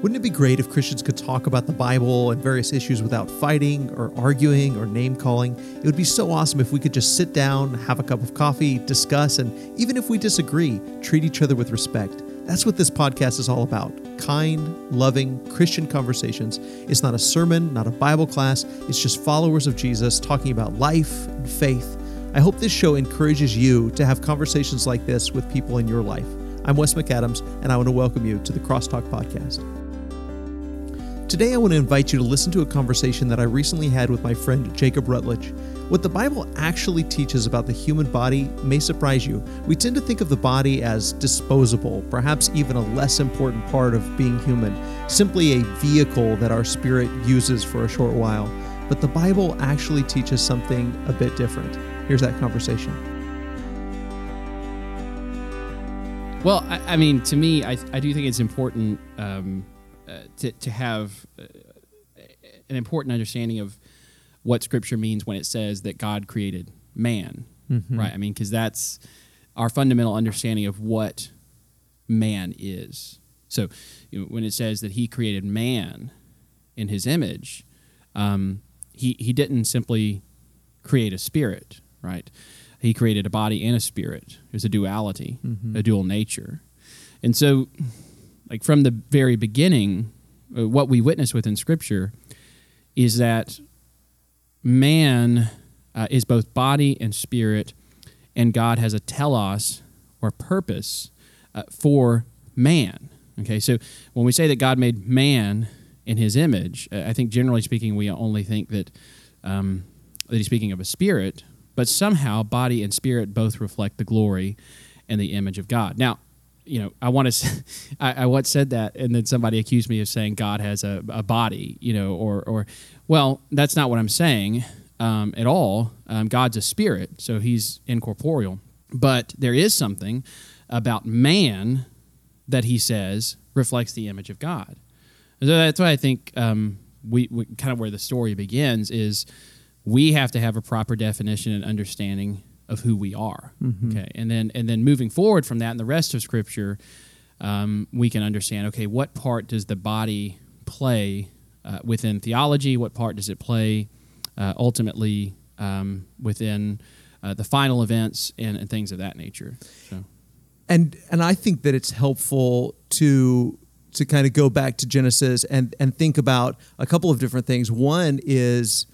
Wouldn't it be great if Christians could talk about the Bible and various issues without fighting or arguing or name calling? It would be so awesome if we could just sit down, have a cup of coffee, discuss, and even if we disagree, treat each other with respect. That's what this podcast is all about kind, loving, Christian conversations. It's not a sermon, not a Bible class, it's just followers of Jesus talking about life and faith. I hope this show encourages you to have conversations like this with people in your life. I'm Wes McAdams, and I want to welcome you to the Crosstalk Podcast. Today, I want to invite you to listen to a conversation that I recently had with my friend Jacob Rutledge. What the Bible actually teaches about the human body may surprise you. We tend to think of the body as disposable, perhaps even a less important part of being human, simply a vehicle that our spirit uses for a short while. But the Bible actually teaches something a bit different. Here's that conversation. Well, I, I mean, to me, I, I do think it's important um, to, to have uh, an important understanding of what Scripture means when it says that God created man, mm-hmm. right? I mean, because that's our fundamental understanding of what man is. So, you know, when it says that He created man in His image, um, he he didn't simply create a spirit, right? He created a body and a spirit. There's a duality, mm-hmm. a dual nature, and so like from the very beginning, uh, what we witness within Scripture is that man uh, is both body and spirit, and God has a telos or purpose uh, for man. Okay, so when we say that God made man in His image, uh, I think generally speaking, we only think that um, that He's speaking of a spirit, but somehow body and spirit both reflect the glory and the image of God. Now, you know, I want to, I, I once said that, and then somebody accused me of saying God has a, a body, you know, or, or, well, that's not what I'm saying um, at all. Um, God's a spirit, so he's incorporeal. But there is something about man that he says reflects the image of God. So that's why I think um, we, we kind of where the story begins is we have to have a proper definition and understanding of who we are. Mm-hmm. Okay, and then and then moving forward from that in the rest of Scripture, um, we can understand. Okay, what part does the body play uh, within theology? What part does it play uh, ultimately um, within uh, the final events and, and, things of that nature? So. And and I think that it's helpful to to kind of go back to Genesis and and think about a couple of different things. One is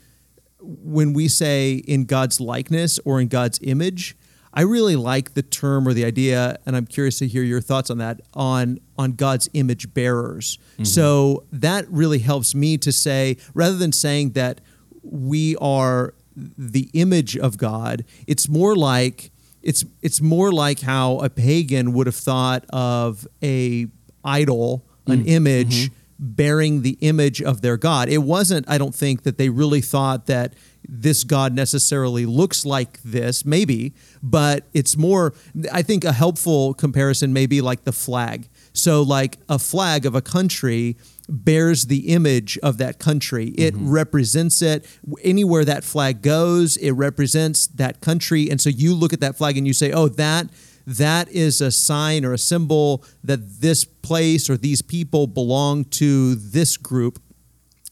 when we say in God's likeness or in God's image, I really like the term or the idea, and I'm curious to hear your thoughts on that on on God's image bearers. Mm-hmm. So that really helps me to say, rather than saying that we are the image of God, it's more like it's it's more like how a pagan would have thought of a idol, an mm-hmm. image. Mm-hmm bearing the image of their God. It wasn't, I don't think, that they really thought that this God necessarily looks like this, maybe, but it's more, I think a helpful comparison may be like the flag. So, like a flag of a country bears the image of that country. It mm-hmm. represents it. Anywhere that flag goes, it represents that country. And so you look at that flag and you say, oh, that that is a sign or a symbol that this place or these people belong to this group.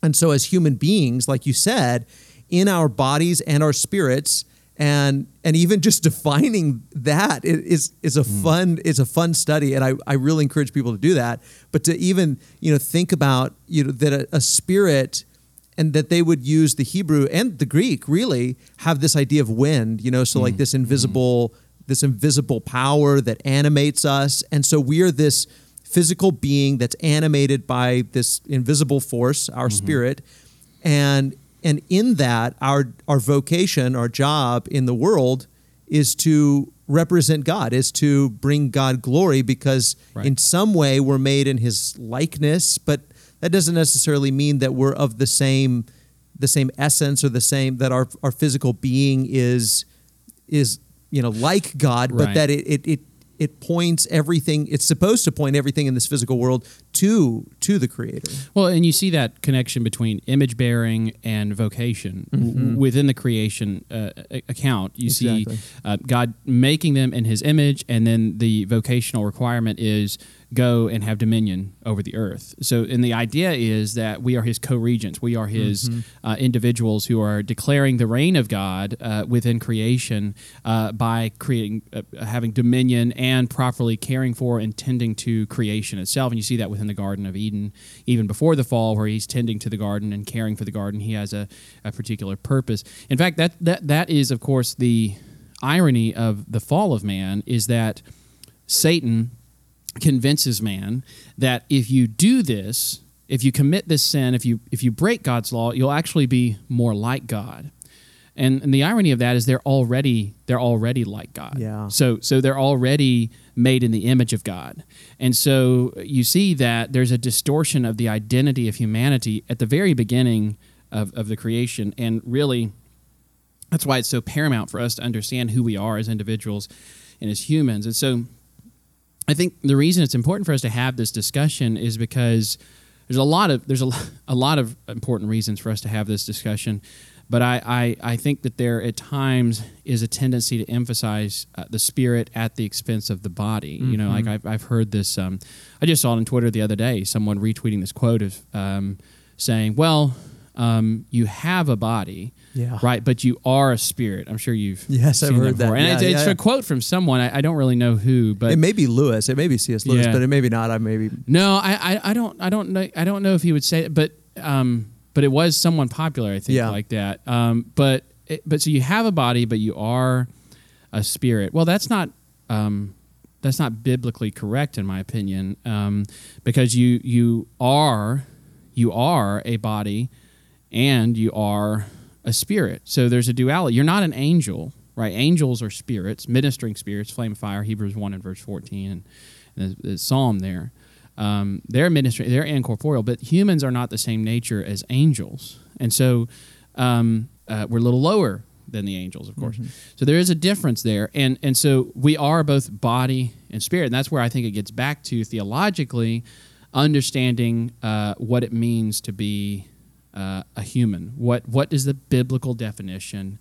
And so, as human beings, like you said, in our bodies and our spirits, and and even just defining that is is a mm. fun it's a fun study and I, I really encourage people to do that but to even you know think about you know that a, a spirit and that they would use the Hebrew and the Greek really have this idea of wind you know so mm. like this invisible mm this invisible power that animates us. And so we are this physical being that's animated by this invisible force, our mm-hmm. spirit. And and in that our our vocation, our job in the world is to represent God, is to bring God glory because right. in some way we're made in his likeness, but that doesn't necessarily mean that we're of the same the same essence or the same that our our physical being is is you know like God, but right. that it, it it it points everything. It's supposed to point everything in this physical world to to the creator Well, and you see that connection between image bearing and vocation w- within the creation uh, account. You Exactly. see uh, God making them in His image, and then the vocational requirement is go and have dominion over the earth. So, and the idea is that we are His co-regents. We are His uh, individuals who are declaring the reign of God uh, within creation uh, by creating, uh, having dominion, and properly caring for and tending to creation itself. And you see that within the Garden of Eden, even before the fall, where He's tending to the garden and caring for the garden. He has a, a particular purpose. In fact, that that that is, of course, the irony of the fall of man is that Satan convinces man that if you do this, if you commit this sin, if you if you break God's law, you'll actually be more like God. And, and the irony of that is they're already they're already like God. Yeah. So so they're already made in the image of God. And so you see that there's a distortion of the identity of humanity at the very beginning of, of the creation. And really that's why it's so paramount for us to understand who we are as individuals and as humans. And so I think the reason it's important for us to have this discussion is because there's a lot of there's a, a lot of important reasons for us to have this discussion. But I, I, I think that there at times is a tendency to emphasize uh, the spirit at the expense of the body. You know, like I've, I've heard this. Um, I just saw it on Twitter the other day. Someone retweeting this quote of um, saying, "Well, um, you have a body, Yeah. right? But you are a spirit." I'm sure you've Yes, I've heard that. before. And Yeah, it's, it's yeah. a quote from someone. I, I don't really know who, but it may be lewis it may be cs lewis but it may be not i maybe no, I, I, I don't, I don't know, I don't know if he would say it, but, um, but it was someone popular, I think, like that. Um, but, it, but so you have a body, but you are a spirit. Well, that's not, um, that's not biblically correct, in my opinion, um, because you, you are, you are a body, and you are a spirit. So there's a duality. You're not an angel, right? Angels are spirits, ministering spirits, flame of fire, Hebrews 1 and verse 14, and, and the, the psalm there. Um, they're ministering, they're incorporeal, but humans are not the same nature as angels. And so um, uh, we're a little lower than the angels, of course. So there is a difference there. And, and so we are both body and spirit. And that's where I think it gets back to theologically understanding uh, what it means to be uh, a human. What what is the biblical definition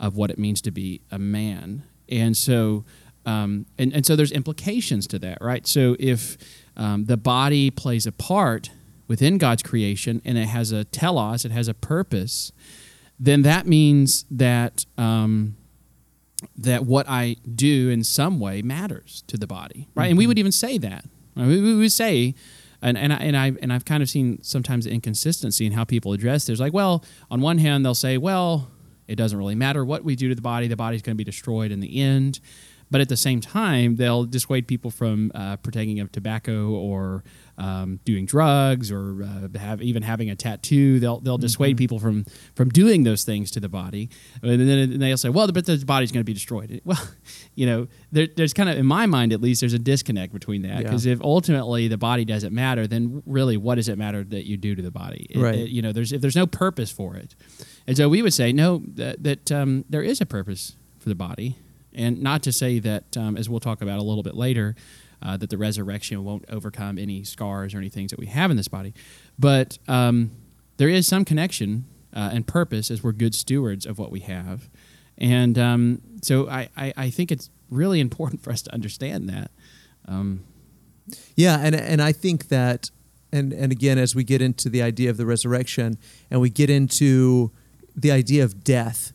of what it means to be a man? And so, um, and and so there's implications to that, right? So if um, the body plays a part within God's creation and it has a telos, it has a purpose, then that means that. Um, that what I do in some way matters to the body, right? And we would even say that. Right? We would say, and and I, and I and I've kind of seen sometimes inconsistency in how people address. There's like, well, on one hand they'll say, well, it doesn't really matter what we do to the body; the body's going to be destroyed in the end. But at the same time, they'll dissuade people from uh, partaking of tobacco or um, doing drugs or uh, have even having a tattoo. They'll they'll dissuade people from from doing those things to the body, and then they'll say, "Well, but the body's going to be destroyed." Well, you know, there, there's kind of in my mind at least there's a disconnect between that Yeah. because if ultimately the body doesn't matter, then really what does it matter that you do to the body? It- Right. it- you know, there's if there's no purpose for it, and so we would say no that, that um, there is a purpose for the body, and not to say that um, as we'll talk about a little bit later. Uh, that the resurrection won't overcome any scars or any things that we have in this body, but um, there is some connection uh, and purpose as we're good stewards of what we have, and um, so I, I, I think it's really important for us to understand that. Um, Yeah, and and I think that, and and again, as we get into the idea of the resurrection, and we get into the idea of death,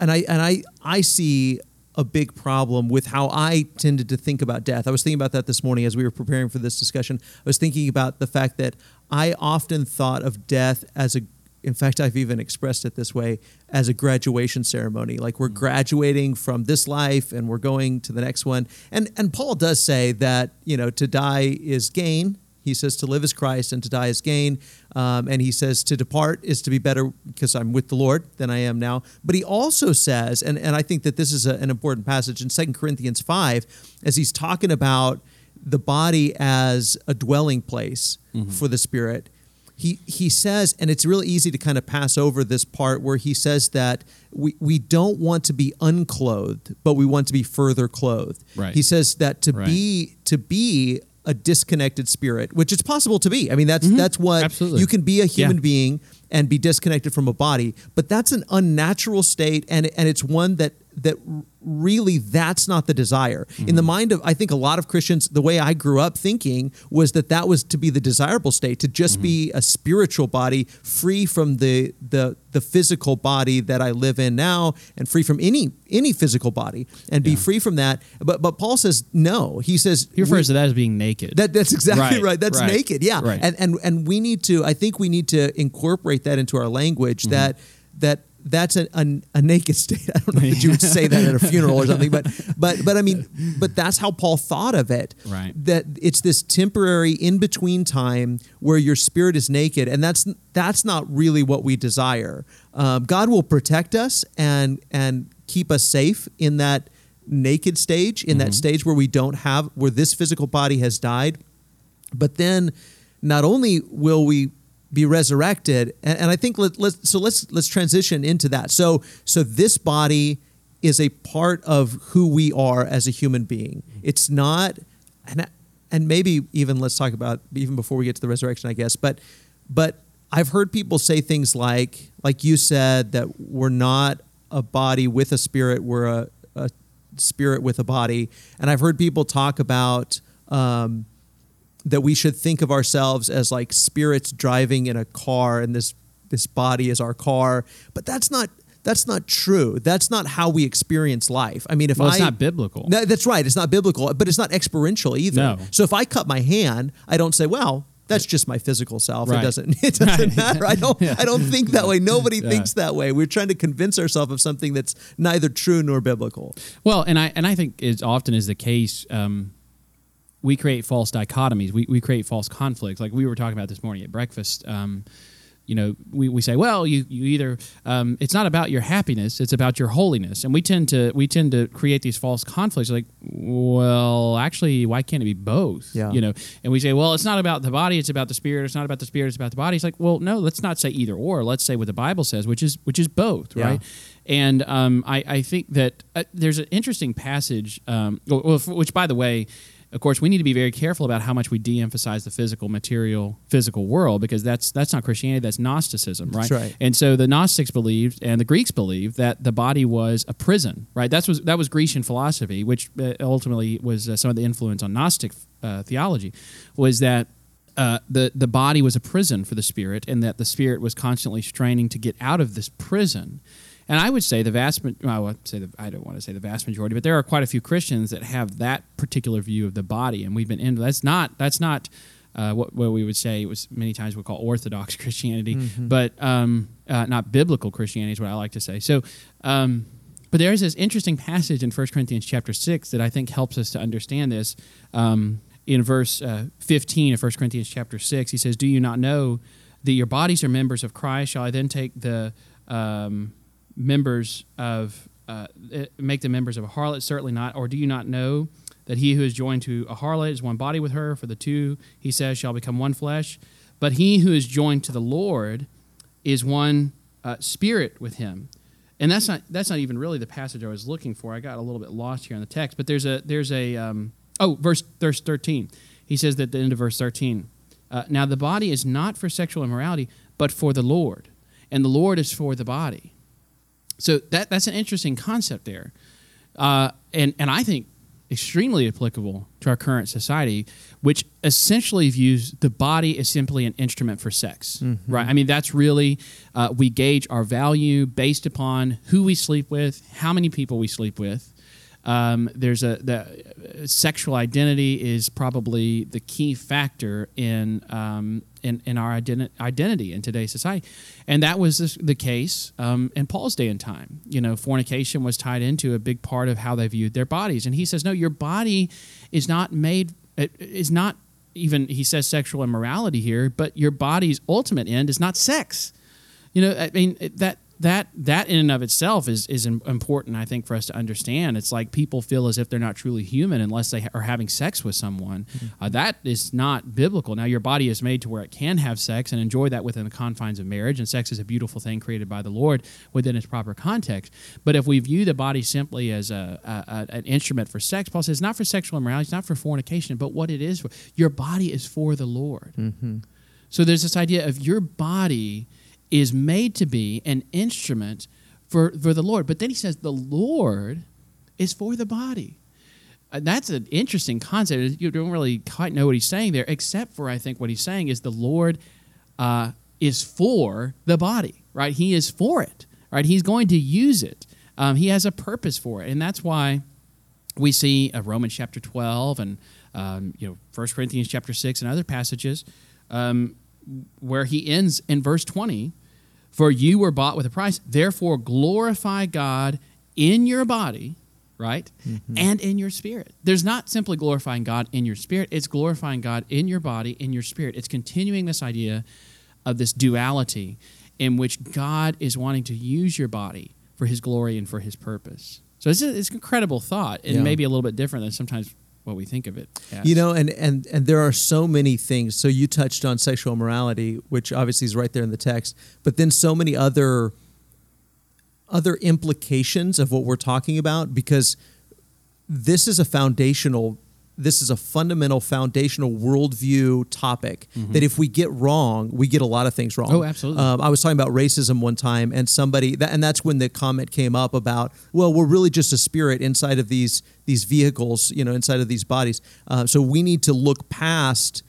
and I and I I see a big problem with how I tended to think about death. I was thinking about that this morning as we were preparing for this discussion. I was thinking about the fact that I often thought of death as a in fact, I've even expressed it this way as a graduation ceremony. Like we're mm. graduating from this life and we're going to the next one. And and Paul does say that you know to die is gain. He says to live is Christ and to die is gain. Um, and he says to depart is to be better because I'm with the Lord than I am now. But he also says, and, and I think that this is a, an important passage in 2 Corinthians 5, as he's talking about the body as a dwelling place for the spirit he he says, and it's really easy to kind of pass over this part where he says that we, we don't want to be unclothed, but we want to be further clothed. Right. He says that to Right. be to be a disconnected spirit, which it's possible to be. I mean, that's mm-hmm. that's what Absolutely. you can be a human Yeah. being and be disconnected from a body, but that's an unnatural state, and and it's one that that really that's not the desire in the mind of I think a lot of Christians. The way I grew up thinking was that that was to be the desirable state, to just be a spiritual body, free from the the the physical body that I live in now, and free from any any physical body, and be free from that. But but Paul says no. He says He refers to that as being naked. that that's exactly right. Right, That's right, naked. Yeah. right. And and and we need to I think we need to incorporate that into our language Mm-hmm. that that that's a, a, a naked state. I don't know that you would say that at a funeral or something, but but but I mean, but that's how Paul thought of it. Right. That it's this temporary in between time where your spirit is naked, and that's that's not really what we desire. Um, God will protect us and and keep us safe in that naked stage, in Mm-hmm. that stage where we don't have where this physical body has died. But then, not only will we be resurrected, and, and I think let, let's so let's let's transition into that. So so this body is a part of who we are as a human being. It's not, and and maybe even let's talk about even before we get to the resurrection, I guess. But but I've heard people say things like like you said that we're not a body with a spirit, we're a, a spirit with a body, and I've heard people talk about. Um, that we should think of ourselves as like spirits driving in a car and this this body is our car but that's not that's not true that's not how we experience life i mean if well, i it's not biblical. No, that's right it's not biblical but it's not experiential either No. so if i cut my hand i don't say well that's just my physical self. It doesn't. It doesn't matter. I don't. I don't think that way. Nobody Yeah. thinks that way. We're trying to convince ourselves of something that's neither true nor biblical. Well, and I and I think as often is the case, um, we create false dichotomies. We we create false conflicts. Like we were talking about this morning at breakfast. Um, you know, we, we say, well, you you either um, it's not about your happiness, it's about your holiness, and we tend to we tend to create these false conflicts. Like, well, actually, why can't it be both? Yeah. You know, and we say, well, it's not about the body, it's about the spirit. It's not about the spirit, it's about the body. It's like, well, no, let's not say either or. Let's say what the Bible says, which is which is both, Yeah. right? And um, I, I think that uh, there's an interesting passage, um, well, well, f- which, by the way, of course, we need to be very careful about how much we de-emphasize the physical, material, physical world because that's that's not Christianity, that's Gnosticism, right? That's right. And so the Gnostics believed, and the Greeks believed that the body was a prison, right? That's was that was Grecian philosophy, which uh, ultimately was uh, some of the influence on Gnostic uh, theology, was that uh, the the body was a prison for the spirit, and that the spirit was constantly straining to get out of this prison. And I would say the vast, well, I would say the, I don't want to say the vast majority, but there are quite a few Christians that have that particular view of the body, and we've been in that's not that's not uh, what, what we would say it was many times we call Orthodox Christianity, but um, uh, not biblical Christianity is what I like to say. So. Um, but there is this interesting passage in 1 Corinthians chapter 6 that I think helps us to understand this. Um, in verse uh, 15 of 1 Corinthians chapter 6, he says, Do you not know that your bodies are members of Christ? Shall I then take the um, members of, uh, eh, make them members of a harlot? Certainly not. Or do you not know that he who is joined to a harlot is one body with her? For the two, he says, shall become one flesh. But he who is joined to the Lord is one uh, spirit with him and that's not that's not even really the passage I was looking for. I got a little bit lost here in the text, but there's a there's a um, oh verse verse thirteen. He says that at the end of verse thirteen. Uh, now the body is not for sexual immorality, but for the Lord, and the Lord is for the body. So that that's an interesting concept there, uh, and and I think extremely applicable to our current society, which essentially views the body as simply an instrument for sex. Right? I mean, that's really uh, we gauge our value based upon who we sleep with, how many people we sleep with. Um, there's a the sexual identity is probably the key factor in um, in, in our identi- identity in today's society, and that was the case um, in Paul's day and time. You know, fornication was tied into a big part of how they viewed their bodies, and he says, no, your body is not made is not even he says sexual immorality here, but your body's ultimate end is not sex. You know, I mean that that that in and of itself is is important i think for us to understand. It's like people feel as if they're not truly human unless they are having sex with someone. Mm-hmm. uh, that is not biblical. Now your body is made to where it can have sex and enjoy that within the confines of marriage and sex is a beautiful thing created by the lord within its proper context. But if we view the body simply as a, a, a an instrument for sex paul says not for sexual immorality it's not for fornication but what it is for your body is for the lord. Mm-hmm. so there's this idea of your body is made to be an instrument for, for the Lord. But then he says the Lord is for the body. Uh, that's an interesting concept. You don't really quite know what he's saying there, except for I think what he's saying is the Lord uh, is for the body, right? He is for it, right? He's going to use it. Um, he has a purpose for it, and that's why we see uh, Romans chapter twelve and um, you know First Corinthians chapter six and other passages um, where he ends in verse 20 For you were bought with a price, therefore glorify God in your body, right? Mm-hmm. And in your spirit. There's not simply glorifying God in your spirit, it's glorifying God in your body, in your spirit. It's continuing this idea of this duality in which God is wanting to use your body for his glory and for his purpose. So it's, a, it's an incredible thought and yeah. maybe a little bit different than sometimes what we think of it as. You know, and, and, and there are so many things. So you touched on sexual morality, which obviously is right there in the text, but then so many other other implications of what we're talking about because this is a foundational this is a fundamental foundational worldview topic mm-hmm. that if we get wrong, we get a lot of things wrong. Oh, absolutely. Um, I was talking about racism one time, and somebody, that, and that's when the comment came up about, well, we're really just a spirit inside of these these vehicles, you know, inside of these bodies. Uh, so we need to look past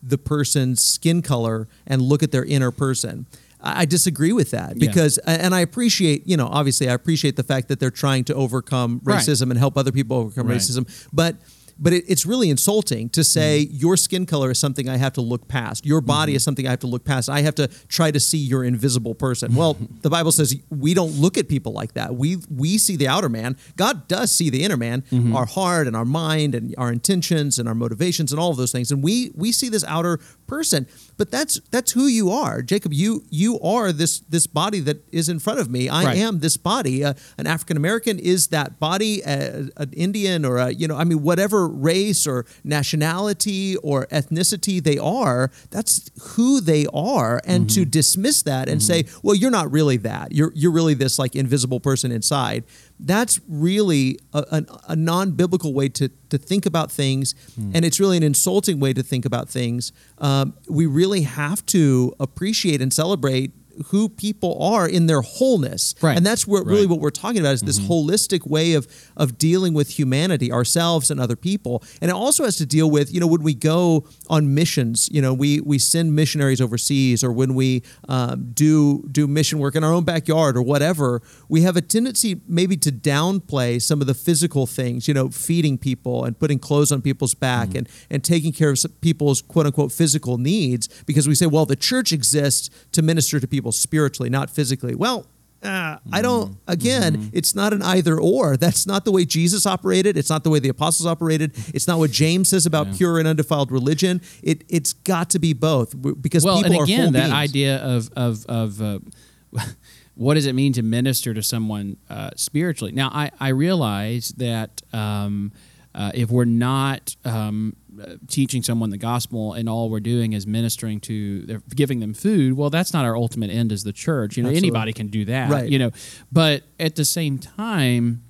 the person's skin color and look at their inner person. I disagree with that because, yeah. and I appreciate, you know, obviously I appreciate the fact that they're trying to overcome racism right. and help other people overcome right. racism, but but it, it's really insulting to say mm-hmm. your skin color is something I have to look past. Your body mm-hmm. is something I have to look past. I have to try to see your invisible person. Well, the Bible says we don't look at people like that. We we see the outer man. God does see the inner man, mm-hmm. our heart and our mind and our intentions and our motivations and all of those things. And we we see this outer person but that's that's who you are jacob you you are this this body that is in front of me i right. am this body uh, an african american is that body uh, an indian or a, you know i mean whatever race or nationality or ethnicity they are that's who they are and mm-hmm. to dismiss that and mm-hmm. say well you're not really that you're you're really this like invisible person inside that's really a, a, a non-biblical way to, to think about things hmm. and it's really an insulting way to think about things um, we really have to appreciate and celebrate who people are in their wholeness. Right. And that's what, really right. what we're talking about is this mm-hmm. holistic way of of dealing with humanity, ourselves and other people. And it also has to deal with, you know, when we go on missions, you know, we we send missionaries overseas or when we um, do do mission work in our own backyard or whatever, we have a tendency maybe to downplay some of the physical things, you know, feeding people and putting clothes on people's back mm-hmm. and and taking care of people's quote unquote physical needs because we say, well, the church exists to minister to people people spiritually, not physically. Well, uh, I don't, mm-hmm. again, mm-hmm. it's not an either or. That's not the way Jesus operated. It's not the way the apostles operated. It's not what James says about yeah. pure and undefiled religion. It, it's got to be both because well, people and again, that beings. idea of, of, of uh, what does it mean to minister to someone uh, spiritually? Now, I, I realize that um, uh, if we're not um, teaching someone the gospel and all we're doing is ministering to giving them food well that's not our ultimate end as the church you know Absolutely. anybody can do that right. you know but at the same time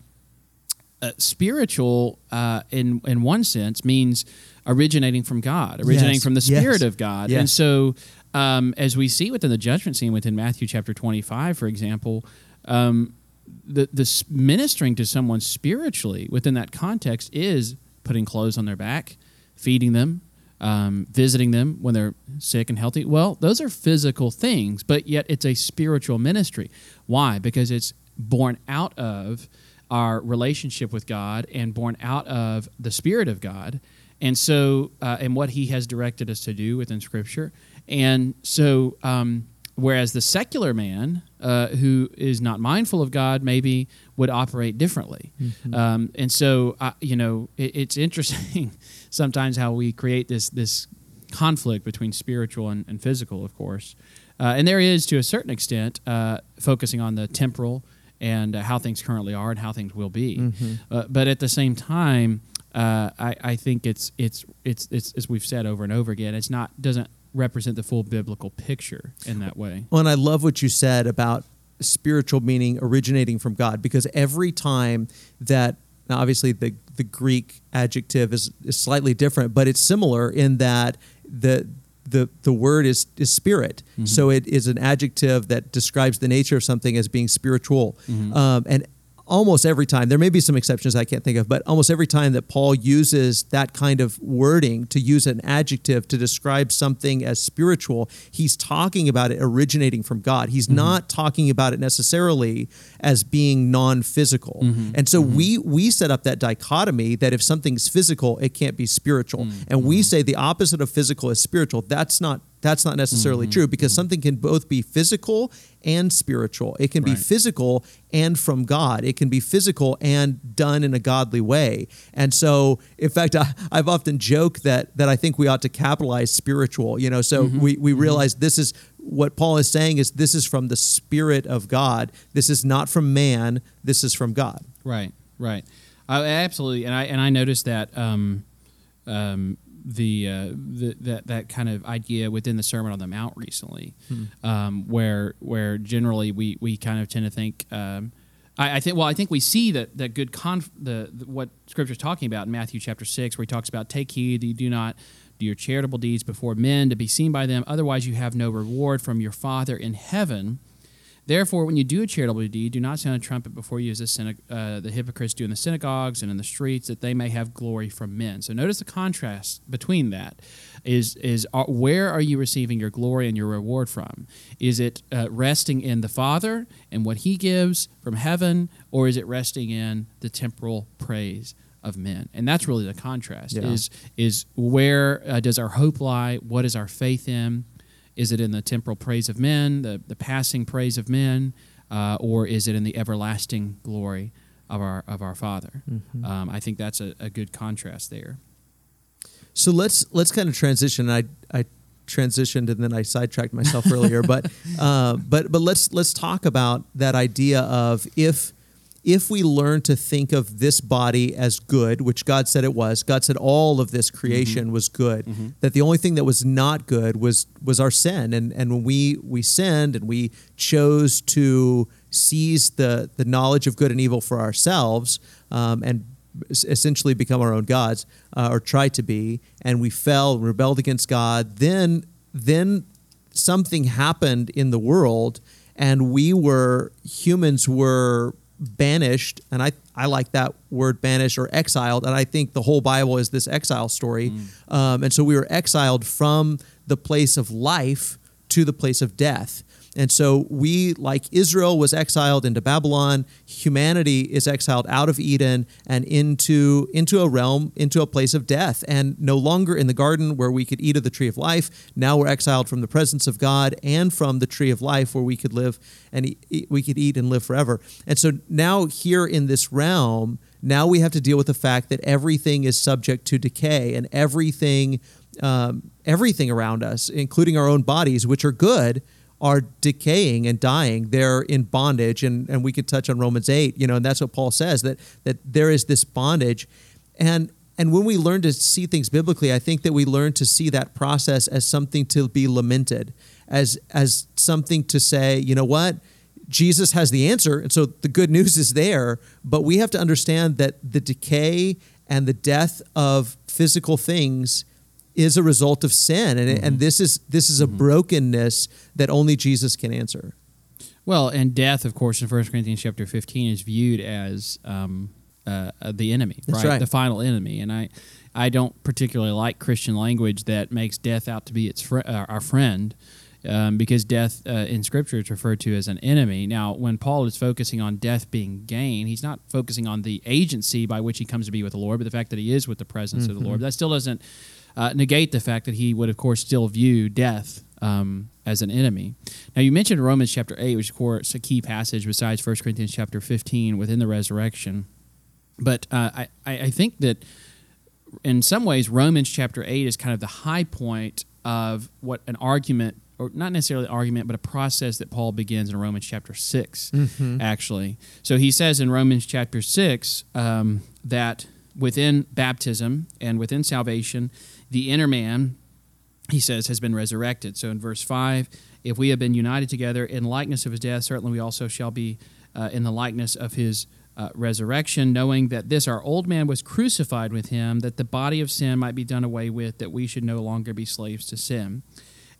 uh, spiritual uh, in in one sense means originating from God originating yes. from the spirit yes. of God yes. and so um, as we see within the judgment scene within Matthew chapter 25 for example um, the, the ministering to someone spiritually within that context is putting clothes on their back feeding them, um, visiting them when they're sick and healthy. Well, those are physical things, but yet it's a spiritual ministry. Why? Because it's born out of our relationship with God and born out of the Spirit of God. And so, uh, and what He has directed us to do within Scripture. And so, um, whereas the secular man uh, who is not mindful of God maybe would operate differently. Mm-hmm. Um, and so, uh, you know, it, it's interesting sometimes how we create this this conflict between spiritual and, and physical, of course. uh, and there is to a certain extent uh, focusing on the temporal and uh, how things currently are and how things will be. Mm-hmm. Uh, but at the same time, uh, I, I think it's, it's it's it's as we've said over and over again, it's not doesn't represent the full biblical picture in that way. Well, and I love what you said about spiritual meaning originating from God, because every time that now obviously the the Greek adjective is, is slightly different, but it's similar in that the the the word is is spirit. Mm-hmm. So it is an adjective that describes the nature of something as being spiritual. Mm-hmm. Um, and almost every time there may be some exceptions I can't think of, but almost every time that Paul uses that kind of wording to use an adjective to describe something as spiritual, he's talking about it originating from God. He's mm-hmm. not talking about it necessarily as being non-physical. Mm-hmm. And so mm-hmm. we we set up that dichotomy that if something's physical, it can't be spiritual. Mm. And we say the opposite of physical is spiritual. That's not that's not necessarily true because something can both be physical and spiritual. It can be physical and from God. It can be physical and done in a godly way. And so, in fact, I, I've often joked that that I think we ought to capitalize spiritual. You know, so we we realize this is what Paul is saying is this is from the Spirit of God. This is not from man. This is from God. Right, right, uh, absolutely. And I and I noticed that um, um, the, uh, the that that kind of idea within the Sermon on the Mount recently, um, where where generally we we kind of tend to think. Um, I, I think well, I think we see that that good conf- the, the what Scripture's talking about in Matthew chapter six, where he talks about take heed that you do not do your charitable deeds before men to be seen by them, otherwise you have no reward from your Father in heaven. Therefore, when you do a charitable deed, do not sound a trumpet before you as the, syna- uh, the hypocrites do in the synagogues and in the streets, that they may have glory from men. So notice the contrast between that. Is is uh, where are you receiving your glory and your reward from? Is it uh, resting in the Father and what He gives from heaven, or is it resting in the temporal praise of men? And that's really the contrast. Yeah. Is is where uh, does our hope lie? What is our faith in? Is it in the temporal praise of men, the, the passing praise of men, uh, or is it in the everlasting glory of our of our Father? Mm-hmm. Um, I think that's a, a good contrast there. So let's let's kind of transition. I I transitioned and then I sidetracked myself earlier, but uh, but but let's let's talk about that idea of if if we learn to think of this body as good, which God said it was, God said all of this creation was good. That the only thing that was not good was was our sin, and and when we we sinned and we chose to seize the the knowledge of good and evil for ourselves, um, and essentially become our own gods uh, or try to be and we fell and rebelled against god then then something happened in the world and we were humans were banished and i i like that word banished or exiled and i think the whole bible is this exile story. Um, and so we were exiled from the place of life to the place of death and so we, like Israel, was exiled into Babylon. Humanity is exiled out of Eden and into into a realm, into a place of death, and no longer in the garden where we could eat of the tree of life. Now we're exiled from the presence of God and from the tree of life where we could live and e- e- we could eat and live forever. And so now here in this realm, now we have to deal with the fact that everything is subject to decay and everything um, everything around us, including our own bodies, which are good, are decaying and dying. They're in bondage, and and we could touch on Romans eight, you know, and that's what Paul says that that there is this bondage, and and when we learn to see things biblically, I think that we learn to see that process as something to be lamented, as as something to say, you know what. Jesus has the answer, and so the good news is there. But we have to understand that the decay and the death of physical things is a result of sin, and, and this is this is a brokenness that only Jesus can answer. Well, and death, of course, in 1 Corinthians chapter 15 is viewed as um, uh, uh, the enemy, That's right. The final enemy. And I, I don't particularly like Christian language that makes death out to be its fr- uh, our friend. Um, because death uh, in Scripture is referred to as an enemy. Now, when Paul is focusing on death being gain, he's not focusing on the agency by which he comes to be with the Lord, but the fact that he is with the presence of the Lord. But that still doesn't uh, negate the fact that he would, of course, still view death um, as an enemy. Now, you mentioned Romans chapter 8, which, of course, a key passage besides 1 Corinthians chapter 15 within the resurrection. But uh, I, I I think that in some ways, Romans chapter 8 is kind of the high point of what an argument or not necessarily argument, but a process that Paul begins in Romans chapter 6, Mm-hmm. actually. So he says in Romans chapter 6 um, that within baptism and within salvation, the inner man, he says, has been resurrected. So in verse 5, if we have been united together in likeness of his death, certainly we also shall be uh, in the likeness of his uh, resurrection, knowing that this our old man was crucified with him, that the body of sin might be done away with, that we should no longer be slaves to sin.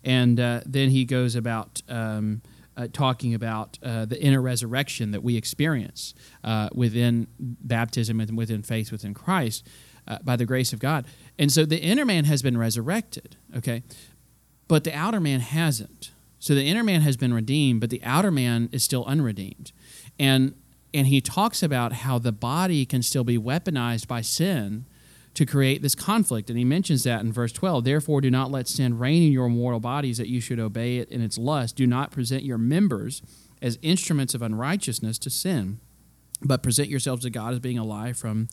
And uh, then he goes about um, uh, talking about uh, the inner resurrection that we experience uh, within baptism and within faith within Christ uh, by the grace of God. And so the inner man has been resurrected, okay? But the outer man hasn't. So the inner man has been redeemed, but the outer man is still unredeemed. And and he talks about how the body can still be weaponized by sin to create this conflict. And he mentions that in verse 12. Therefore, do not let sin reign in your mortal bodies that you should obey it in its lust. Do not present your members as instruments of unrighteousness to sin, but present yourselves to God as being alive from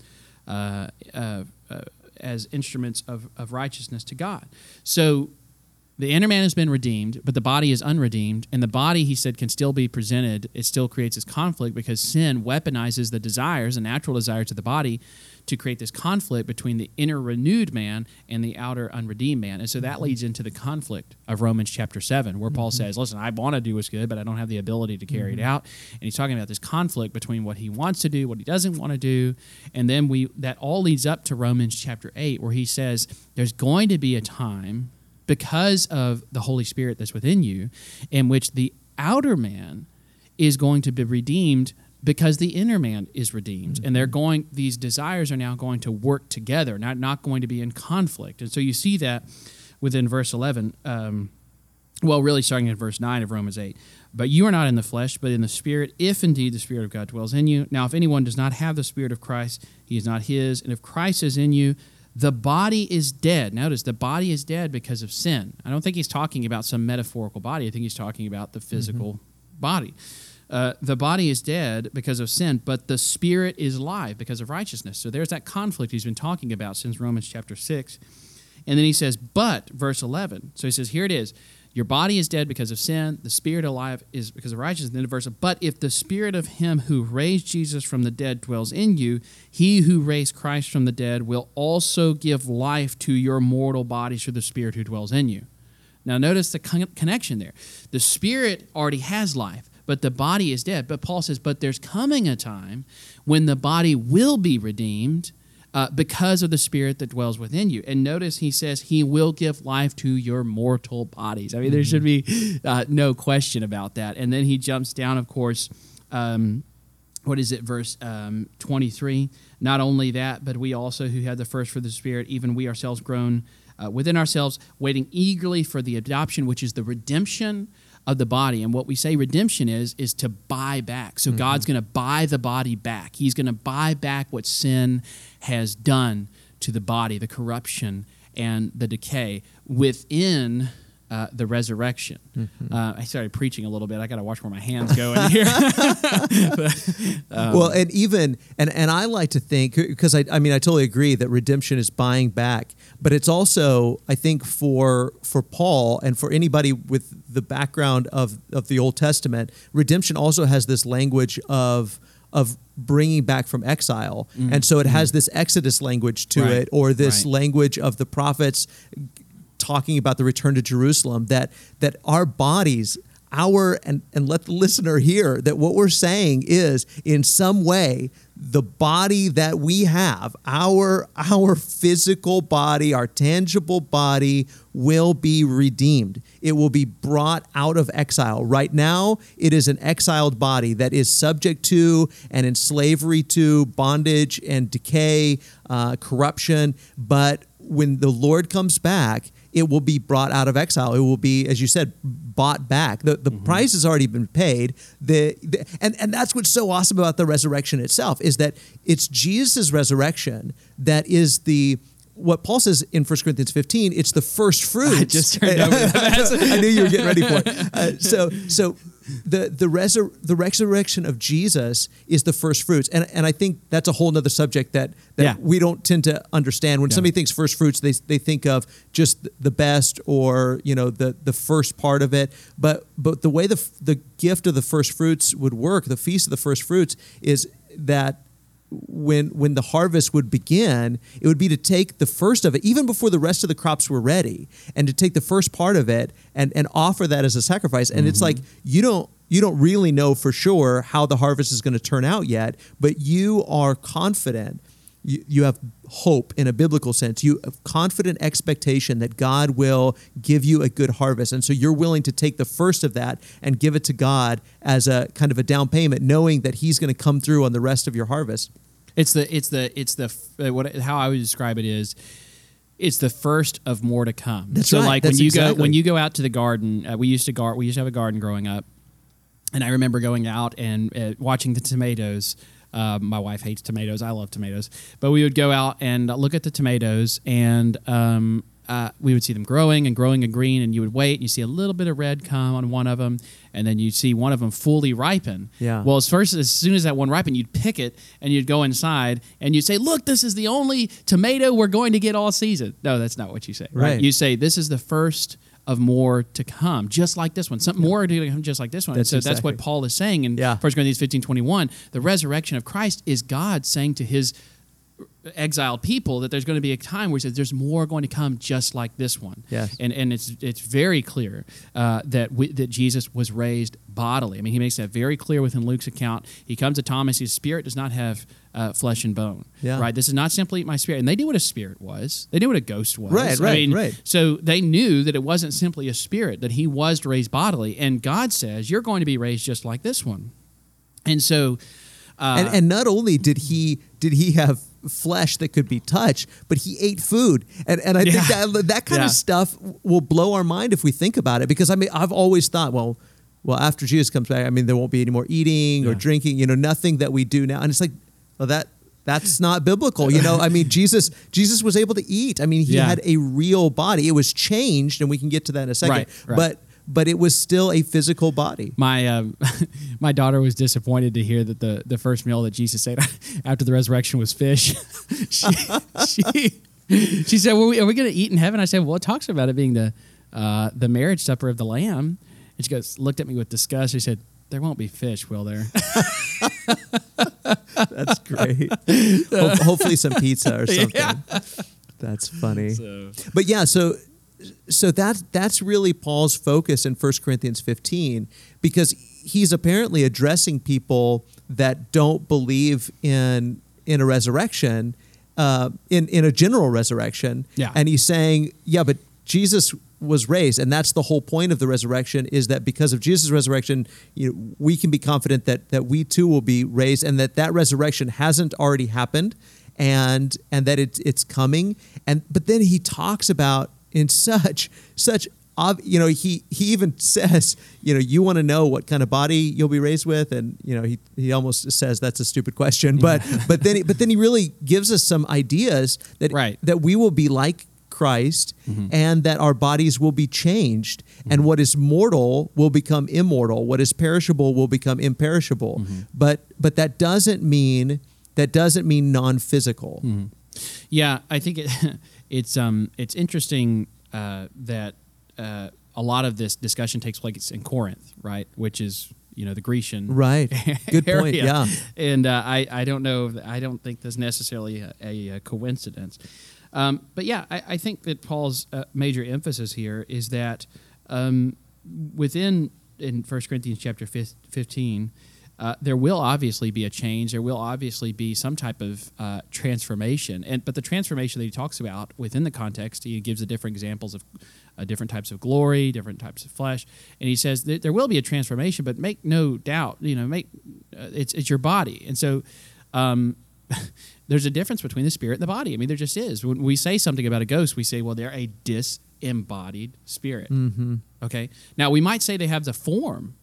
uh, uh, uh, as instruments of, of righteousness to God. So the inner man has been redeemed, but the body is unredeemed. And the body, he said, can still be presented. It still creates this conflict because sin weaponizes the desires, the natural desires of the body, to create this conflict between the inner renewed man and the outer unredeemed man. And so that mm-hmm. leads into the conflict of Romans chapter 7, where Paul mm-hmm. says, Listen, I want to do what's good, but I don't have the ability to carry it mm-hmm. out. And he's talking about this conflict between what he wants to do, what he doesn't want to do. And then we that all leads up to Romans chapter 8, where he says, There's going to be a time because of the Holy Spirit that's within you, in which the outer man is going to be redeemed because the inner man is redeemed. And they're going these desires are now going to work together not not going to be in conflict. And so you see that within verse 11 um, well really starting in verse 9 of romans 8 but you are not in the flesh but in the spirit if indeed the spirit of god dwells in you. Now if anyone does not have the spirit of christ he is not his. And if christ is in you the body is dead. Notice the body is dead because of sin. I don't think he's talking about some metaphorical body. I think he's talking about the physical body. Uh, the body is dead because of sin, but the spirit is alive because of righteousness. So there's that conflict he's been talking about since Romans chapter 6. And then he says, but, verse 11. So he says, here it is. Your body is dead because of sin. The spirit alive is because of righteousness. And the verse, but if the spirit of him who raised Jesus from the dead dwells in you, he who raised Christ from the dead will also give life to your mortal bodies through the spirit who dwells in you. Now, notice the con- connection there. The spirit already has life, but the body is dead. But Paul says, but there's coming a time when the body will be redeemed uh, because of the spirit that dwells within you. And notice he says he will give life to your mortal bodies. I mean, there should be uh, no question about that. And then he jumps down, of course. Um, what is it, verse um, 23? Not only that, but we also who had the first for the Spirit, even we ourselves groan uh, within ourselves, waiting eagerly for the adoption, which is the redemption of the body. And what we say redemption is, is to buy back. So mm-hmm. God's going to buy the body back. He's going to buy back what sin has done to the body, the corruption and the decay within uh, the resurrection. Uh, I started preaching a little bit. I got to watch where my hands go in here. well, and even and and I like to think because I I mean I totally agree that redemption is buying back, but it's also I think for for Paul and for anybody with the background of of the Old Testament, redemption also has this language of of bringing back from exile, and so it has this Exodus language to Mm. Right, it, or this right. language of the prophets talking about the return to Jerusalem that that our bodies our and and let the listener hear that what we're saying is in some way the body that we have our our physical body our tangible body will be redeemed. It will be brought out of exile. Right now it is an exiled body that is subject to and in slavery to bondage and decay uh, corruption. But when the lord comes back it will be brought out of exile. It will be, as you said, bought back. The, the price has already been paid. The, the and and that's what's so awesome about the resurrection itself is that it's Jesus' resurrection that is the what Paul says in 1 Corinthians 15. It's the first fruits. I just turned over I knew you were getting ready for it. Uh, so so the the, resur- the resurrection of Jesus is the first fruits, and and I think that's a whole nother subject that that Yeah. we don't tend to understand. When Yeah. somebody thinks first fruits, they they think of just the best or you know the the first part of it. But but the way the the gift of the first fruits would work, the feast of the first fruits, is that when when the harvest would begin, it would be to take the first of it, even before the rest of the crops were ready, and to take the first part of it and and offer that as a sacrifice. And it's mm-hmm. like you don't you don't really know for sure how the harvest is going to turn out yet, but you are confident. You, you have hope in a biblical sense. You have confident expectation that God will give you a good harvest. And so you're willing to take the first of that and give it to God as a kind of a down payment, knowing that He's going to come through on the rest of your harvest. It's the it's the it's the uh, what how I would describe it is it's the first of more to come. That's so right. like That's when you go when you go out to the garden, uh, we used to gar- we used to have a garden growing up, and I remember going out and uh, watching the tomatoes. Uh, my wife hates tomatoes. I love tomatoes, but we would go out and look at the tomatoes, and um, uh, we would see them growing and growing and green, and you would wait, and you see a little bit of red come on one of them, and then you'd see one of them fully ripen. Yeah. Well, as first as soon as that one ripened, you'd pick it and you'd go inside and you'd say, "Look, this is the only tomato we're going to get all season." No, that's not what you say. Right? Right. You say this is the first of more to come, just like this one. Something more to come, just like this one. That's so that's what Paul is saying in Yeah. 1 Corinthians 15, 21. The resurrection of Christ is God saying to his exiled people that there's going to be a time where he says there's more going to come just like this one. Yes. And and it's it's very clear uh, that we, that Jesus was raised bodily. I mean, he makes that very clear within Luke's account. He comes to Thomas. His spirit does not have uh, flesh and bone. Yeah. Right. This is not simply my spirit. And they knew what a spirit was. They knew what a ghost was. Right, I right, mean, right. So they knew that it wasn't simply a spirit. That he was raised bodily. And God says you're going to be raised just like this one. And so. Uh, and, and not only did he did he have flesh that could be touched, but he ate food. And and I Yeah. think that that kind Yeah. of stuff will blow our mind if we think about it. Because I mean, I've always thought, well, well, after Jesus comes back, I mean, there won't be any more eating or drinking. You know, nothing that we do now. And it's like, well, that that's not biblical. You know, I mean, Jesus Jesus was able to eat. I mean, he Yeah. had a real body. It was changed, and we can get to that in a second. Right, right. But but it was still a physical body. my um, my daughter was disappointed to hear that the, the first meal that Jesus ate after the resurrection was fish. she, she she said, well, "Are we going to eat in heaven?" I said, "Well, it talks about it being the uh, the marriage supper of the Lamb." And she goes, looked at me with disgust. She said, "There won't be fish, will there?" That's great. Ho- hopefully, some pizza or something. Yeah. That's funny. So- But yeah, so so that that's really Paul's focus in 1 Corinthians 15 because he's apparently addressing people that don't believe in in a resurrection, uh, in in a general resurrection. Yeah. And he's saying, yeah, but Jesus was raised, and that's the whole point of the resurrection is that because of Jesus' resurrection, you know, we can be confident that that we too will be raised, and that that resurrection hasn't already happened, and and that it's it's coming. And but then he talks about in such such you know he he even says you know you want to know what kind of body you'll be raised with? And you know he he almost says that's a stupid question. But but then he, but then he really gives us some ideas that Right. that we will be like Christ mm-hmm. and that our bodies will be changed and mm-hmm. what is mortal will become immortal. What is perishable will become imperishable. Mm-hmm. But but that doesn't mean that doesn't mean non-physical. Yeah, I think it, it's um it's interesting uh, that uh, a lot of this discussion takes place in Corinth, right? Which is you know the Grecian right good point yeah And uh, I I don't know I don't think there's necessarily a, a, a coincidence, um, but yeah, I, I think that Paul's uh, major emphasis here is that um, within in 1 Corinthians chapter 15. Uh, there will obviously be a change. There will obviously be some type of uh, transformation, and but the transformation that he talks about within the context, he gives the different examples of uh, different types of glory, different types of flesh, and he says there will be a transformation, but make no doubt, you know, make uh, it's it's your body, and so um, there's a difference between the spirit and the body. I mean, there just is. When we say something about a ghost, we say, well, they're a disembodied spirit. mm-hmm. Okay. Now we might say they have the form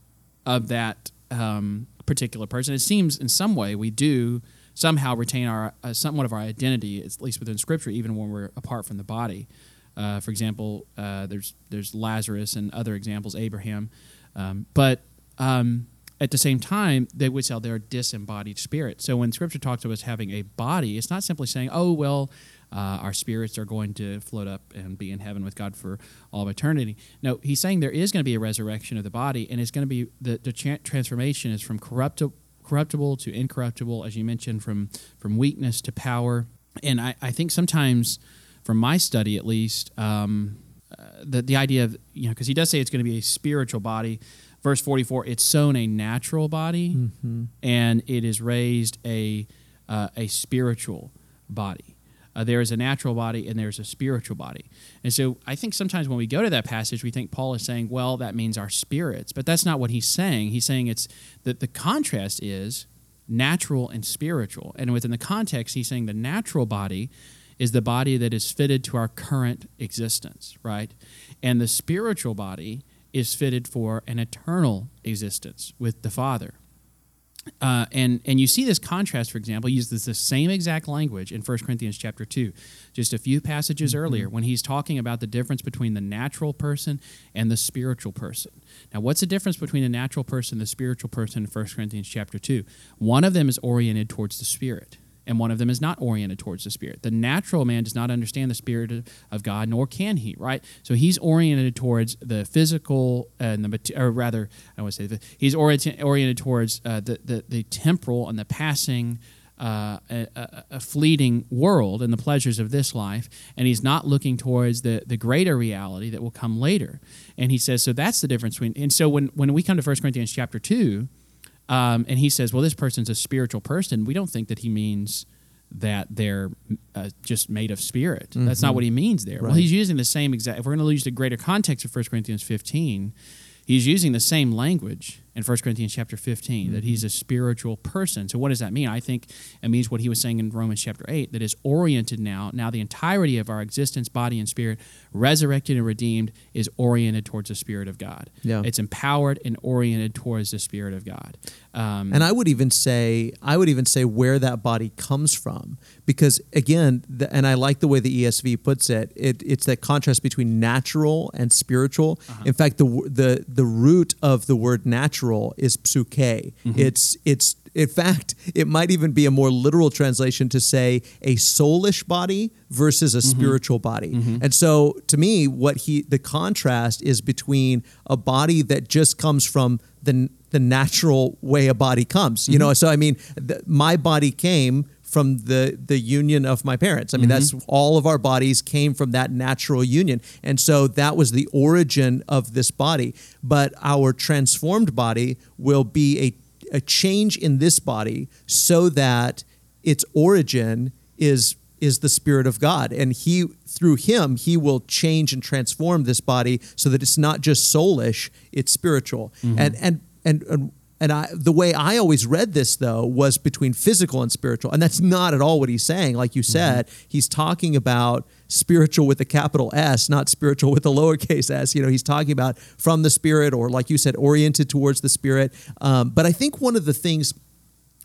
of that um, particular person. It seems in some way we do somehow retain our uh, somewhat of our identity, at least within Scripture, even when we're apart from the body. Uh, for example, uh, there's there's Lazarus and other examples, Abraham, um, but um, at the same time, they would say they're a disembodied spirit. So when Scripture talks about us having a body, it's not simply saying, "Oh well, uh, our spirits are going to float up and be in heaven with God for all of eternity." No, he's saying there is going to be a resurrection of the body, and it's going to be the the transformation is from corruptible corruptible to incorruptible, as you mentioned, from from weakness to power. And I, I think sometimes, from my study at least, um, uh, the the idea of you know because he does say it's going to be a spiritual body verse 44 it's sown a natural body mm-hmm. and it is raised a uh, a spiritual body uh, there is a natural body and there's a spiritual body. And so i think sometimes when we go to that passage we think paul is saying well that means our spirits. But that's not what he's saying. He's saying it's that the contrast is natural and spiritual. And within the context he's saying the natural body is the body that is fitted to our current existence right? And the spiritual body is fitted for an eternal existence with the Father. Uh, and and you see this contrast, for example, he uses the same exact language in 1 Corinthians chapter 2, just a few passages mm-hmm. earlier, when he's talking about the difference between the natural person and the spiritual person. Now, what's the difference between the natural person and the spiritual person in 1 Corinthians chapter 2? One of them is oriented towards the spirit and one of them is not oriented towards the Spirit. The natural man does not understand the Spirit of God, nor can he, right? So he's oriented towards the physical and the, or rather, I want to say, he's oriented, towards uh, the, the, the temporal and the passing. Uh, a, a, fleeting world and the pleasures of this life, and he's not looking towards the, the greater reality that will come later. And he says, so that's the difference between. And so when, when we come to 1 Corinthians chapter 2, um, and he says, well, this person's a spiritual person. We don't think that he means that they're uh, just made of spirit. Mm-hmm. That's not mm-hmm. what he means there. Right. Well, he's using the same exact. If we're going to use the greater context of 1 Corinthians 15, he's using the same language in 1 Corinthians chapter 15 mm-hmm. that he's a spiritual person. So what does that mean? I think it means what he was saying in Romans chapter 8 that is oriented now, now the entirety of our existence, body and spirit, resurrected and redeemed is oriented towards the spirit of God. Yeah. It's empowered and oriented towards the spirit of God. Um, and I would even say I would even say where that body comes from because again the, and I like the way the ESV puts it, it it's that contrast between natural and spiritual. Uh-huh. In fact the the the root of the word natural is psuche. Mm-hmm. It's it's in fact, it might even be a more literal translation to say a soulish body versus a mm-hmm. spiritual body. Mm-hmm. And so to me, what he the contrast is between a body that just comes from the the natural way a body comes. You mm-hmm. know, so I mean, the, my body came from the the union of my parents. I mean, mm-hmm. that's all of our bodies came from that natural union. And so that was the origin of this body. But our transformed body will be a, a change in this body so that its origin is is the spirit of God and he through him he will change and transform this body so that it's not just soulish it's spiritual mm-hmm. and and and, and and I, the way I always read this, though, was between physical and spiritual. And that's not at all what he's saying. Like you said, mm-hmm. he's talking about spiritual with a capital S, not spiritual with a lowercase s. You know, he's talking about from the spirit or, like you said, oriented towards the spirit. Um, but I think one of the things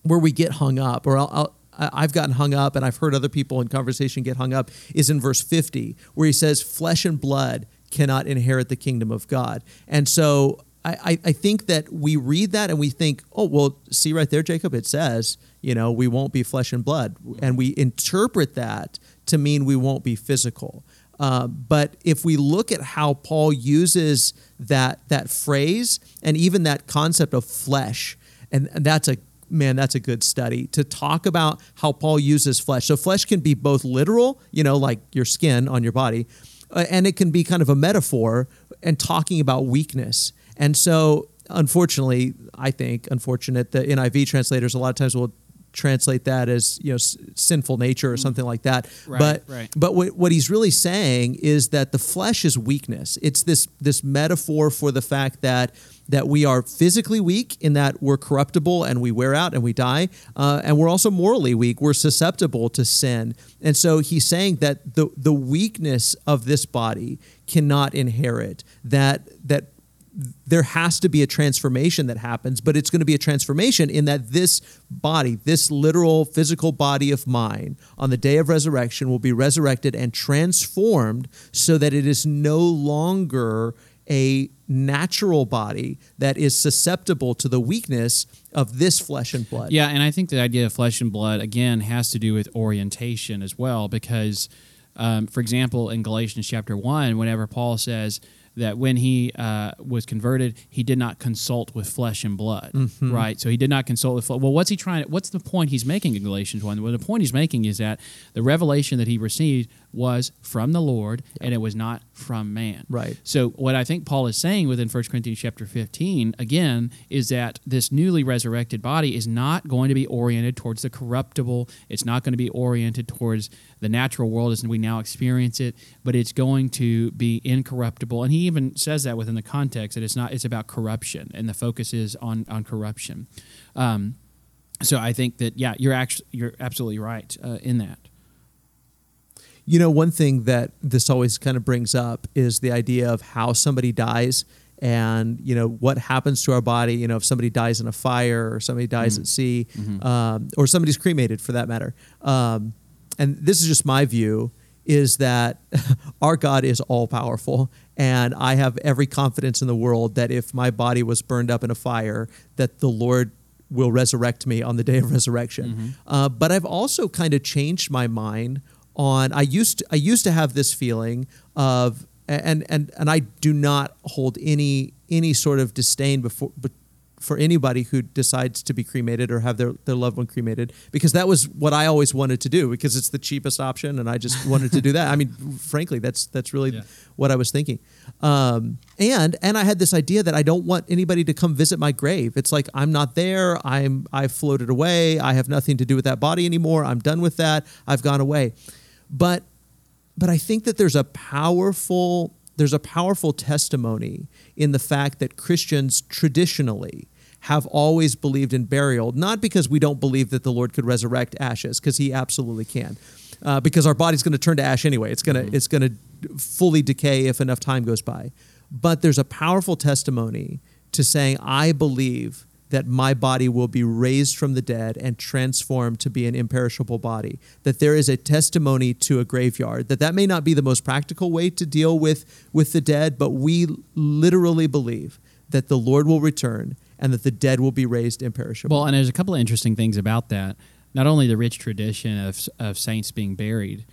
where we get hung up, or I'll, I'll I've gotten hung up, and I've heard other people in conversation get hung up, is in verse 50, where he says, Flesh and blood cannot inherit the kingdom of God. And so I, I think that we read that and we think, oh, well, see right there, Jacob, it says, you know, we won't be flesh and blood. And we interpret that to mean we won't be physical. Uh, but if we look at how Paul uses that that phrase and even that concept of flesh, and, and that's a man, that's a good study to talk about how Paul uses flesh. So flesh can be both literal, you know, like your skin on your body, uh, and it can be kind of a metaphor and talking about weakness. And so, unfortunately, I think, unfortunate, the NIV translators a lot of times will translate that as you know sinful nature or mm. something like that right, but right. but what, what he's really saying is that the flesh is weakness it's this this metaphor for the fact that that we are physically weak in that we're corruptible and we wear out and we die uh, and we're also morally weak we're susceptible to sin and so he's saying that the the weakness of this body cannot inherit that that there has to be a transformation that happens, but it's going to be a transformation in that this body, this literal physical body of mine, on the day of resurrection will be resurrected and transformed so that it is no longer a natural body that is susceptible to the weakness of this flesh and blood. Yeah, and I think the idea of flesh and blood again has to do with orientation as well, because, um, for example, in Galatians chapter one, whenever Paul says that when he uh, was converted, he did not consult with flesh and blood, Mm-hmm. right? So he did not consult with. Flesh. Well, what's he trying? To, what's the point he's making in Galatians one? Well, the point he's making is that the revelation that he received was from the Lord, and it was not from man. Right. So what I think Paul is saying within 1 Corinthians chapter 15 again is that this newly resurrected body is not going to be oriented towards the corruptible. It's not going to be oriented towards the natural world as we now experience it, but it's going to be incorruptible. And he even says that within the context that it's not it's about corruption and the focus is on on corruption. Um, so I think that yeah, you're actually you're absolutely right uh, in that. You know, one thing that this always kind of brings up is the idea of how somebody dies and, you know, what happens to our body. You know, if somebody dies in a fire or somebody dies at sea um, or somebody's cremated for that matter. Um, and this is just my view is that our God is all powerful. And I have every confidence in the world that if my body was burned up in a fire, that the Lord will resurrect me on the day of resurrection. Uh, but I've also kind of changed my mind on. I used to, I used to have this feeling of, and and and I do not hold any any sort of disdain before. But for anybody who decides to be cremated or have their, their loved one cremated because that was what I always wanted to do because it's the cheapest option and I just wanted to do that. I mean, frankly, that's that's really Yeah. what I was thinking. Um, and and I had this idea that I don't want anybody to come visit my grave. It's like I'm not there. I'm I've floated away. I have nothing to do with that body anymore. I'm done with that. I've gone away. But but I think that there's a powerful there's a powerful testimony in the fact that Christians traditionally have always believed in burial, not because we don't believe that the Lord could resurrect ashes, because He absolutely can, uh, because our body's going to turn to ash anyway. It's gonna it's gonna fully decay if enough time goes by. But there's a powerful testimony to saying, I believe that my body will be raised from the dead and transformed to be an imperishable body that there is a testimony to a graveyard that that may not be the most practical way to deal with with the dead but we literally believe that the lord will return and that the dead will be raised imperishable Well, and there's a couple of interesting things about that. Not only the rich tradition of, of saints being buried,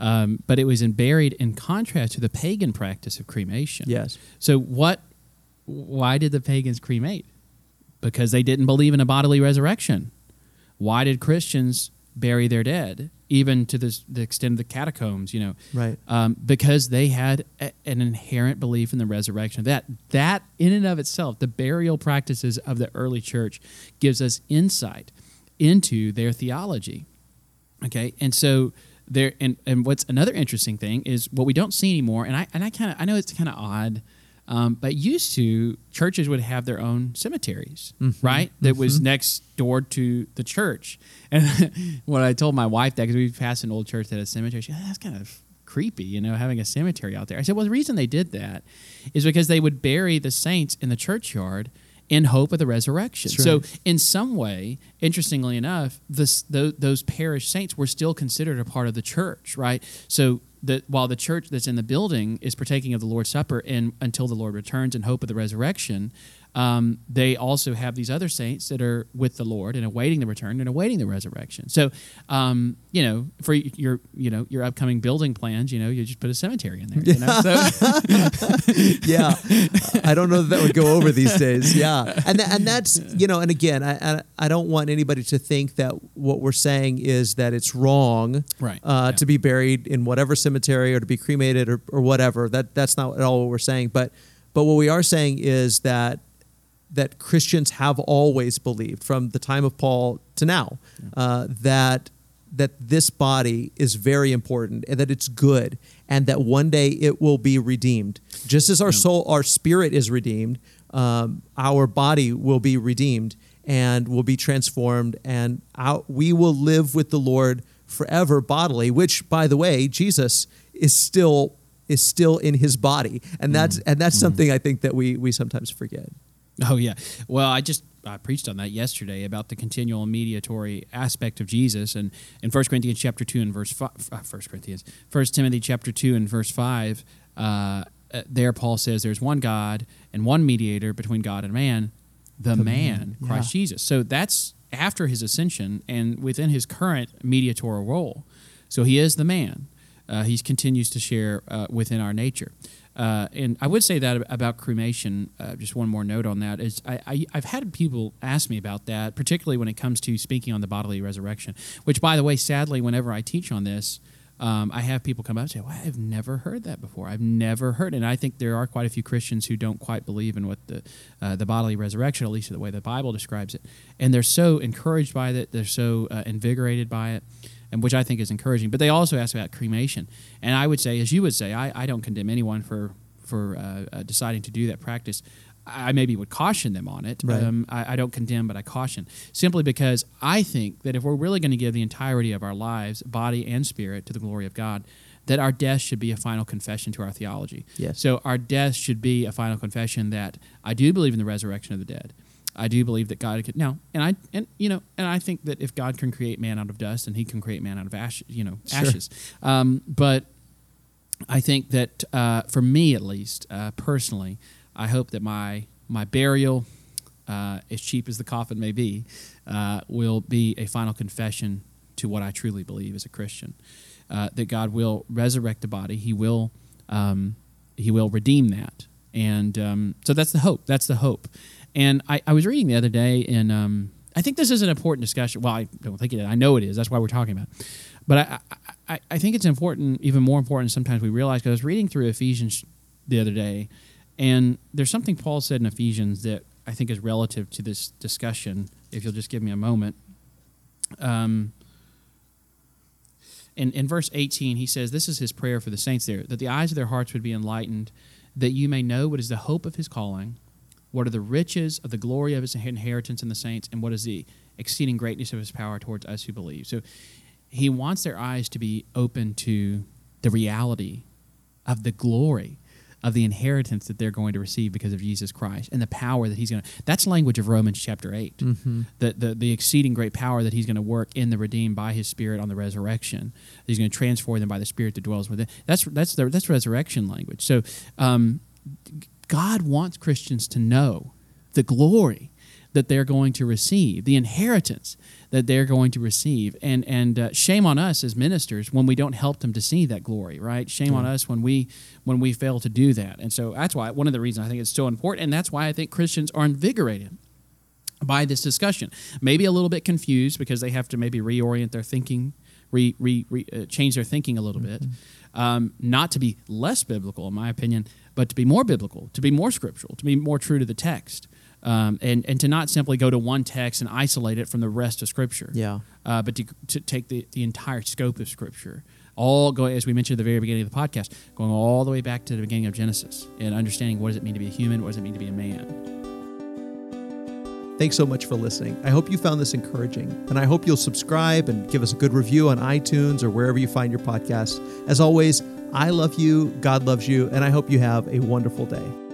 um, but it was in buried in contrast to the pagan practice of cremation. yes So what? Why did the pagans cremate? Because they didn't believe in a bodily resurrection. Why did Christians bury their dead, even to the, the extent of the catacombs? You know, Right. Um, because they had a, an inherent belief in the resurrection. That that in and of itself, the burial practices of the early church, gives us insight into their theology. Okay, and so there, and, and what's another interesting thing is what we don't see anymore, and I and I kind of I know it's kind of odd, um, but used to churches would have their own cemeteries, mm-hmm. right? That was mm-hmm. next door to the church, and when I told my wife that because we passed an old church that had a cemetery, she said, that's kind of creepy, you know, having a cemetery out there. I said, well, the reason they did that is because they would bury the saints in the churchyard in hope of the resurrection. That's So, in some way, interestingly enough, this, those, those parish saints were still considered a part of the church, right? So, that while the church that's in the building is partaking of the Lord's Supper and until the Lord returns in hope of the resurrection, um, they also have these other saints that are with the Lord and awaiting the return and awaiting the resurrection. So, um, you know, for your you know your upcoming building plans, you know, you just put a cemetery in there. You know? So, yeah, I don't know that that would go over these days. Yeah, and tha- and that's you know, and again, I, I I don't want anybody to think that what we're saying is that it's wrong, Right, uh, yeah. to be buried in whatever cemetery or to be cremated or, or whatever. That that's not at all what we're saying. But but what we are saying is that that Christians have always believed from the time of Paul to now uh, that that this body is very important and that it's good and that one day it will be redeemed. Just as our soul our spirit is redeemed um, our body will be redeemed and will be transformed and our, we will live with the lord forever bodily which by the way jesus is still is still in his body. And that's and that's something i think that we we sometimes forget Oh yeah. Well, I just I preached on that yesterday about the continual mediatory aspect of Jesus, and in 1 Corinthians chapter two and verse five, uh, 1 Corinthians, 1 Timothy chapter two and verse five, uh, uh, there, Paul says there's one God and one mediator between God and man, the, The man, man, Christ yeah. Jesus. So that's after his ascension and within his current mediatorial role. So he is the man. Uh, he continues to share uh, within our nature. Uh, and I would say that about cremation. Uh, just one more note on that is I, I've had people ask me about that, particularly when it comes to speaking on the bodily resurrection. Which, by the way, sadly, whenever I teach on this, um, I have people come up and say, well, "I've never heard that before. I've never heard." it." And I think there are quite a few Christians who don't quite believe in what the uh, the bodily resurrection, at least the way the Bible describes it, and they're so encouraged by it. They're so uh, invigorated by it and which I think is encouraging. But they also ask about cremation, and I would say, as you would say, I, I don't condemn anyone for for uh, uh, deciding to do that practice. I maybe would caution them on it. Right. Um, I, I don't condemn, but I caution simply because I think that if we're really going to give the entirety of our lives, body and spirit, to the glory of God, that our death should be a final confession to our theology. Yes. So our death should be a final confession that I do believe in the resurrection of the dead. I do believe that God could now, and I and you know, and I think that if God can create man out of dust, and He can create man out of ash, you know, Sure. ashes. Um, but I think that uh, for me, at least uh, personally, I hope that my my burial, uh, as cheap as the coffin may be, uh, will be a final confession to what I truly believe as a Christian. Uh, that God will resurrect the body. He will um, He will redeem that, and um, so that's the hope. That's the hope. And I, I was reading the other day, and um, I think this is an important discussion. Well, I don't think it is. I know it is. That's why we're talking about. it. But I, I, I- think it's important, even more important. Sometimes we realize because I was reading through Ephesians the other day, and there's something Paul said in Ephesians that I think is relative to this discussion. If you'll just give me a moment. Um, in, in verse 18, he says, This is his prayer for the saints there, that the eyes of their hearts would be enlightened, that you may know what is the hope of his calling, what are the riches of the glory of his inheritance in the saints, and what is the exceeding greatness of his power towards us who believe. So he wants their eyes to be open to the reality of the glory of the inheritance that they're going to receive because of Jesus Christ and the power that he's going to that's language of Romans chapter 8 the, the the exceeding great power that he's going to work in the redeemed by his spirit on the resurrection. He's going to transform them by the spirit that dwells within. That's that's the, that's resurrection language. So um, God wants Christians to know the glory that they're going to receive, the inheritance that they're going to receive, and and uh, shame on us as ministers when we don't help them to see that glory, right? Shame on us when we when we fail to do that, and so that's why one of the reasons I think it's so important, and that's why I think Christians are invigorated by this discussion. Maybe a little bit confused because they have to maybe reorient their thinking, re, re, re, uh, change their thinking a little bit. Um, not to be less biblical, in my opinion, but to be more biblical, to be more scriptural, to be more true to the text. Um, and, and to not simply go to one text and isolate it from the rest of Scripture, Yeah. uh, but to, to take the, the entire scope of Scripture, all go as we mentioned at the very beginning of the podcast, going all the way back to the beginning of Genesis and understanding what does it mean to be a human, what does it mean to be a man. Thanks so much for listening. I hope you found this encouraging, and I hope you'll subscribe and give us a good review on iTunes or wherever you find your podcasts. As always, I love you, God loves you, and I hope you have a wonderful day.